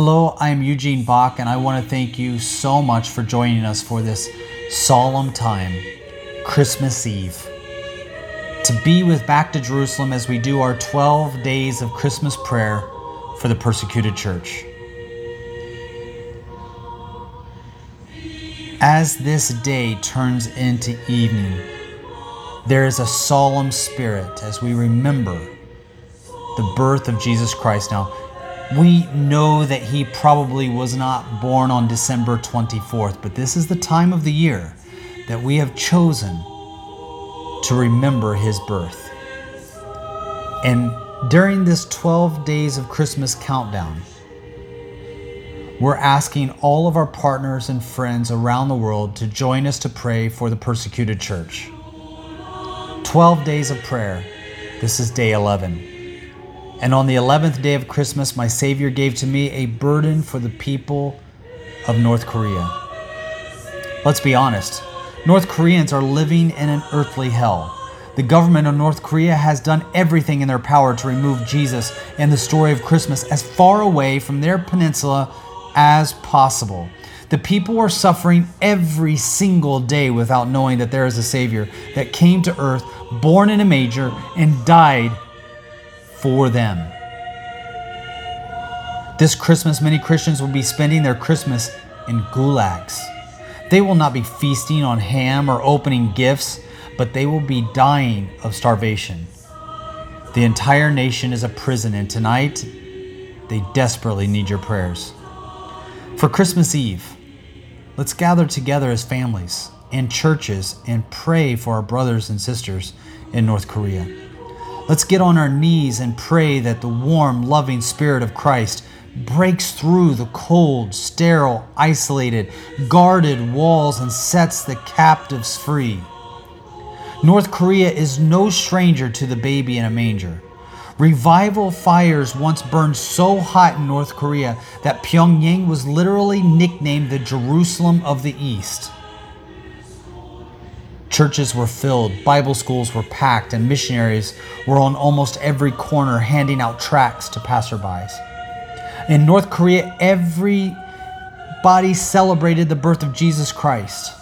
Hello, I am Eugene Bach, and I want to thank you so much for joining us for this solemn time, Christmas Eve. To be with Back to Jerusalem as we do our 12 days of Christmas prayer for the persecuted church. As this day turns into evening, there is a solemn spirit as we remember the birth of Jesus Christ. Now, we know that he probably was not born on December 24th, but this is the time of the year that we have chosen to remember his birth. And during this 12 days of Christmas countdown, we're asking all of our partners and friends around the world to join us to pray for the persecuted church. 12 days of prayer. This is day 11. And on the 11th day of Christmas, my Savior gave to me a burden for the people of North Korea. Let's be honest, North Koreans are living in an earthly hell. The government of North Korea has done everything in their power to remove Jesus and the story of Christmas as far away from their peninsula as possible. The people are suffering every single day without knowing that there is a Savior that came to earth, born in a manger, and died for them. This Christmas, many Christians will be spending their Christmas in gulags. They will not be feasting on ham or opening gifts, but they will be dying of starvation. The entire nation is a prison, and tonight they desperately need your prayers. For Christmas Eve, let's gather together as families and churches and pray for our brothers and sisters in North Korea. Let's get on our knees and pray that the warm, loving Spirit of Christ breaks through the cold, sterile, isolated, guarded walls and sets the captives free. North Korea is no stranger to the baby in a manger. Revival fires once burned so hot in North Korea that Pyongyang was literally nicknamed the Jerusalem of the East. Churches were filled, Bible schools were packed, and missionaries were on almost every corner handing out tracts to passerbys. In North Korea, everybody celebrated the birth of Jesus Christ.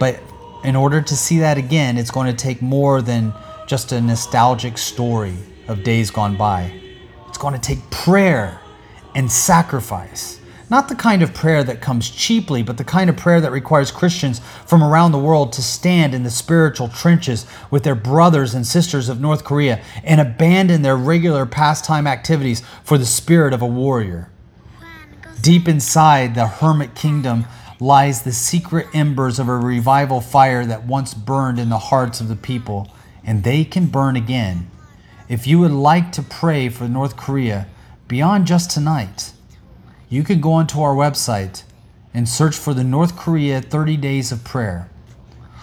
But in order to see that again, it's going to take more than just a nostalgic story of days gone by. It's going to take prayer and sacrifice. Not the kind of prayer that comes cheaply, but the kind of prayer that requires Christians from around the world to stand in the spiritual trenches with their brothers and sisters of North Korea and abandon their regular pastime activities for the spirit of a warrior. Deep inside the hermit kingdom lies the secret embers of a revival fire that once burned in the hearts of the people, and they can burn again. If you would like to pray for North Korea beyond just tonight, you can go onto our website and search for the North Korea 30 Days of Prayer,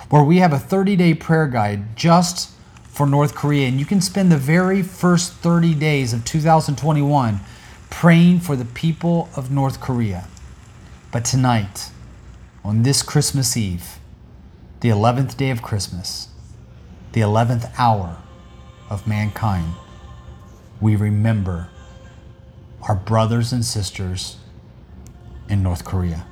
where we have a 30 day prayer guide just for North Korea. And you can spend the very first 30 days of 2021 praying for the people of North Korea. But tonight, on this Christmas Eve, the 11th day of Christmas, the 11th hour of mankind, we remember our brothers and sisters in North Korea.